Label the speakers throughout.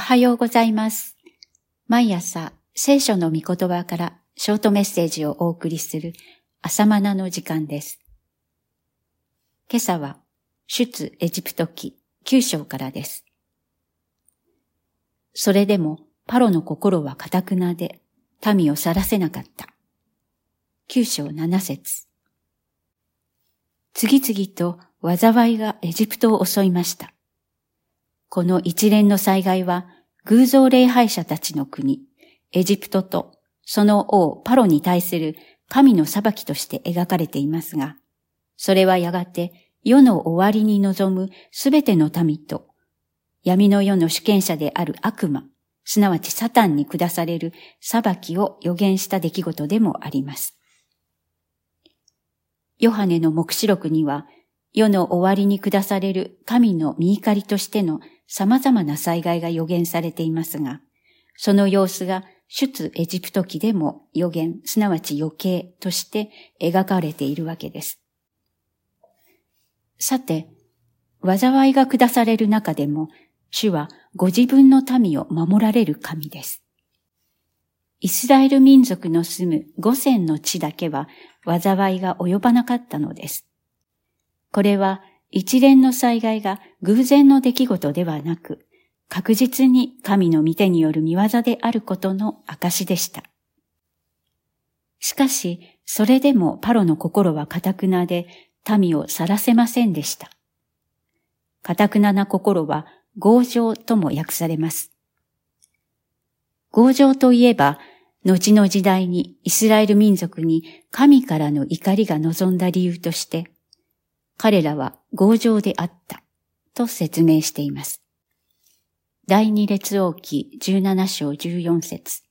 Speaker 1: はようございます。毎朝、聖書の御言葉からショートメッセージをお送りする朝マナの時間です。今朝は、出エジプト記9章からです。それでも、パロの心は堅くなで、民を去らせなかった。9章7節次々と災いがエジプトを襲いました。この一連の災害は偶像礼拝者たちの国、エジプトとその王パロに対する神の裁きとして描かれていますが、それはやがて世の終わりに臨むすべての民と闇の世の主権者である悪魔、すなわちサタンに下される裁きを予言した出来事でもあります。ヨハネの目視録には、世の終わりに下される神の見怒りとしての様々な災害が予言されていますが、その様子が出エジプト記でも予言、すなわち余計として描かれているわけです。さて、災いが下される中でも、主はご自分の民を守られる神です。イスラエル民族の住む五千の地だけは災いが及ばなかったのです。これは一連の災害が偶然の出来事ではなく、確実に神の御手による見業であることの証でした。しかし、それでもパロの心は堅くなで、民を去らせませんでした。堅くなな心は、強情とも訳されます。強情といえば、後の時代にイスラエル民族に神からの怒りが望んだ理由として、彼らは強情であったと説明しています。第二列王記17章14節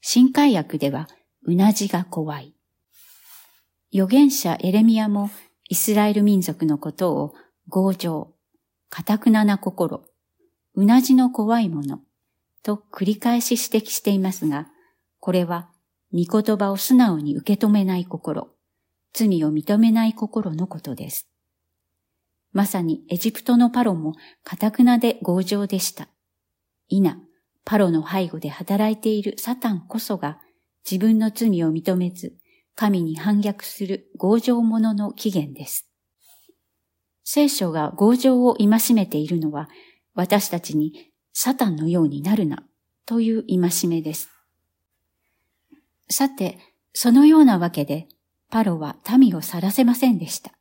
Speaker 1: 新海訳では、うなじが怖い。預言者エレミアもイスラエル民族のことを強情、堅くなな心、うなじの怖いものと繰り返し指摘していますが、これは御言葉を素直に受け止めない心、罪を認めない心のことです。まさにエジプトのパロも堅くなで強情でした。稲、パロの背後で働いているサタンこそが自分の罪を認めず、神に反逆する強情者の起源です。聖書が強情を戒めているのは、私たちにサタンのようになるなという戒めです。さて、そのようなわけで、パロは民を去らせませんでした。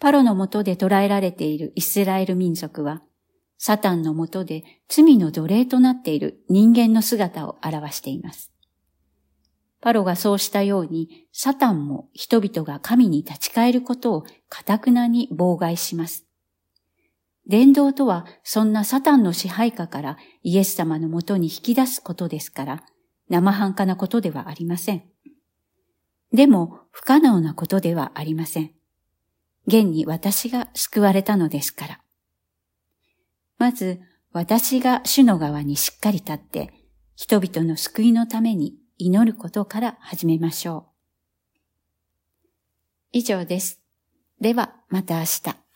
Speaker 1: パロのもとで捕らえられているイスラエル民族は、サタンのもとで罪の奴隷となっている人間の姿を表しています。パロがそうしたように、サタンも人々が神に立ち返ることを堅くなに妨害します。伝道とはそんなサタンの支配下からイエス様のもとに引き出すことですから、生半可なことではありません。でも不可能なことではありません。現に私が救われたのですから。まず、私が主の側にしっかり立って、人々の救いのために祈ることから始めましょう。以上です。では、また明日。